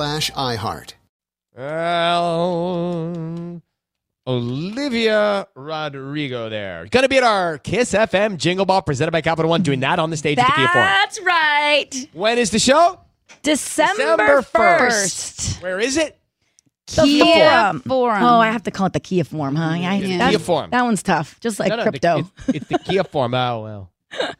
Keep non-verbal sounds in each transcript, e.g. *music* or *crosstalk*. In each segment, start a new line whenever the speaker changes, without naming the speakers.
iHeart.
Well, Olivia Rodrigo there. Going to be at our Kiss FM Jingle Ball presented by Capital One, doing that on the stage at the Kia Forum.
That's right.
When is the show?
December,
December
1st.
Where is it?
The
Kia
Forum.
Forum.
Oh, I have to call it the Kia Forum, huh? I,
Yeah.
that-
Kia Forum.
That one's tough, just like
No, no, the-
crypto.
it's, it's the Kia Forum. Oh, well. *laughs*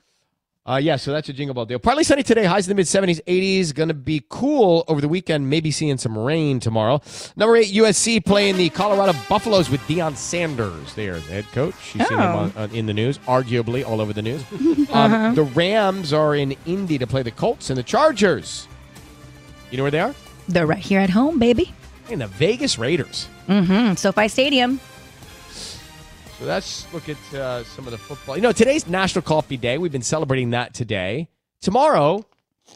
Uh, yeah, so that's a Jingle Ball deal. Partly sunny today, highs in the mid 70s, 80s. Going to be cool over the weekend, maybe seeing some rain tomorrow. Number eight, USC playing the Colorado Buffaloes with Deion Sanders there, the head coach. You've seen him
Oh.
on, on, in the news, arguably all over the news. *laughs* um, the Rams are in Indy to play the Colts and the Chargers. You know where they are?
They're right here at home, baby.
In the Vegas Raiders.
Mm-hmm. SoFi Stadium.
So let's look at uh, some of the football. You know, today's National Coffee Day. We've been celebrating that today. Tomorrow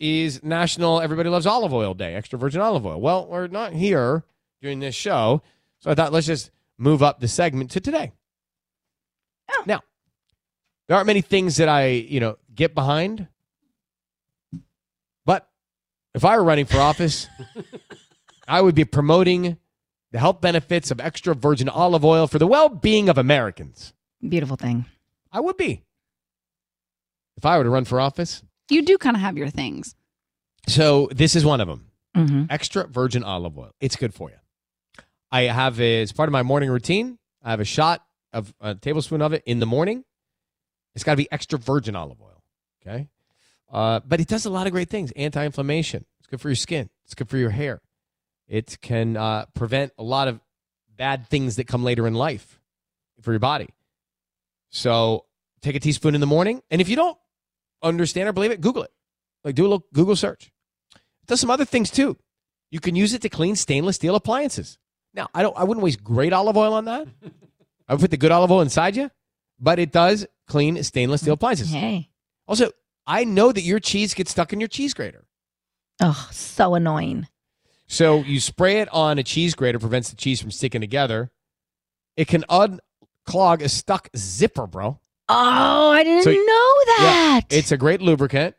is National Everybody Loves Olive Oil Day, extra virgin olive oil. Well, we're not here doing this show, so I thought let's just move up the segment to today. Now, there aren't many things that I, you know, get behind, but if I were running for office, *laughs* I would be promoting the health benefits of extra virgin olive oil for the well-being of Americans.
Beautiful thing.
I would be. If I were to run for office.
You do kind of have your things.
So this is one of them.
Mm-hmm.
Extra virgin olive oil. It's good for you. I have it as part of my morning routine. I have a shot of a tablespoon of it in the morning. It's got to be extra virgin olive oil. Okay. Uh, but it does a lot of great things. Anti-inflammation. It's good for your skin. It's good for your hair. It can uh, prevent a lot of bad things that come later in life for your body. So take a teaspoon in the morning, and if you don't understand or believe it, Google it. Like do a little Google search. It does some other things too. You can use it to clean stainless steel appliances. Now, I don't. I wouldn't waste great olive oil on that. *laughs* I would put the good olive oil inside you, but it does clean stainless steel appliances.
Hey.
Also, I know that your cheese gets stuck in your cheese grater.
Oh, so annoying.
So you spray it on a cheese grater, prevents the cheese from sticking together. It can unclog a stuck zipper, bro.
Oh, I didn't
So-
know that.
It's a great lubricant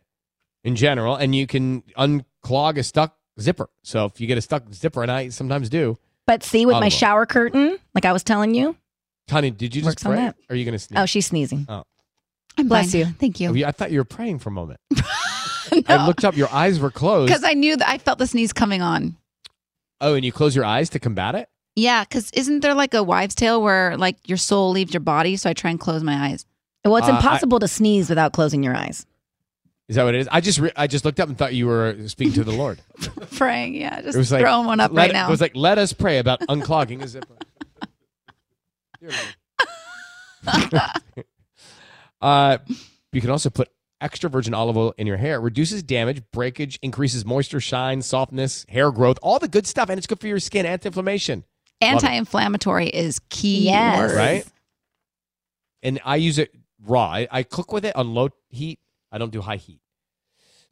in general, and you can unclog a stuck zipper. So if you get a stuck zipper, and I sometimes do,
but see, with my
Olive
shower curtain, like I was telling you.
Tony, did you just
Works
pray?
that.
Or are you going to sneeze?
Oh, she's sneezing.
Oh.
I'm
Bless
fine.
you.
Thank
Oh,
you.
yeah, I thought you were praying for a moment. *laughs* I looked up. Your eyes were closed. *laughs*
Because I knew that I felt the sneeze coming on.
Oh, and you close your eyes to combat it.
Yeah, because isn't there like a wives' tale where like your soul leaves your body? So I try and close my eyes.
Well, it's
Uh, I-
impossible to sneeze without closing your eyes.
Is that what it is? I just re- I just looked up and thought you were speaking to the Lord. *laughs*
Praying, yeah. Just
It was like
throwing one up
let-
right now.
It was like, let us pray about *laughs* unclogging a zipper. *laughs* Dear Lord. uh, you can also put extra virgin olive oil in your hair. It reduces damage, breakage, increases moisture, shine, softness, hair growth, all the good stuff, and it's good for your skin, anti-inflammation.
Anti-inflammatory is key.
Yes.
right? And I use it raw. I, I cook with it on low heat. I don't do high heat.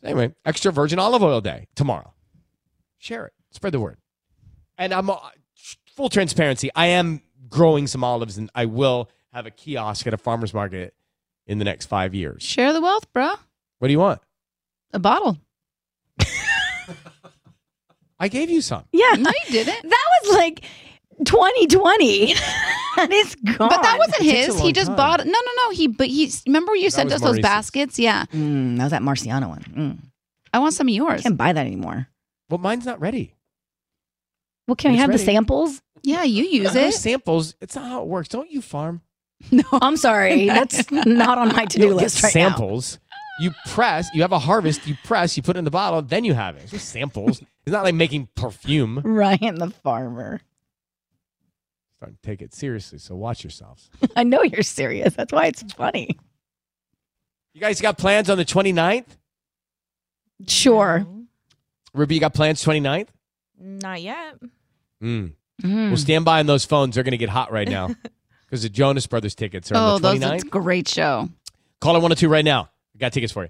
Anyway, extra virgin olive oil day tomorrow. Share it. Spread the word. And I'm uh, full transparency. I am growing some olives, and I will have a kiosk at a farmer's market in the next five years.
Share the wealth, bro.
What do you want?
A bottle. *laughs*
I gave you some.
Yeah.
No, you didn't.
That was like 2020. and it's gone.
But that wasn't
It takes a
his.
long
He just
time.
bought it. No, no, no. He, but he, remember you sent
was
us those
Maurice's.
baskets? Yeah.
Mm, that was that Marciano one. Mm.
I want some of yours.
Can't buy that anymore.
Well, mine's not ready.
Well, can we
It's
have
ready.
the samples?
Yeah, you use
There's
it.
samples. It's not how it works. Don't you farm? *laughs*
No.
I'm sorry. *laughs* That's not on my to-do list right now.
samples. You press. You have a harvest. You press. You put it in the bottle. Then you have it. It's just samples. it's not like making perfume. *laughs*
Ryan the farmer.
Starting to take it seriously. So watch yourselves.
I know you're serious. That's why it's funny.
You guys got plans on the 29th?
Sure.
Ruby, you got plans 29th?
Not yet.
Mm.
Mm.
Well, stand by on those phones. They're going to get hot right now because the Jonas Brothers tickets are
Oh,
on the oh,
those
29th.
it's a great show.
Caller 102 right now. I got tickets for you.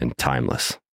and timeless.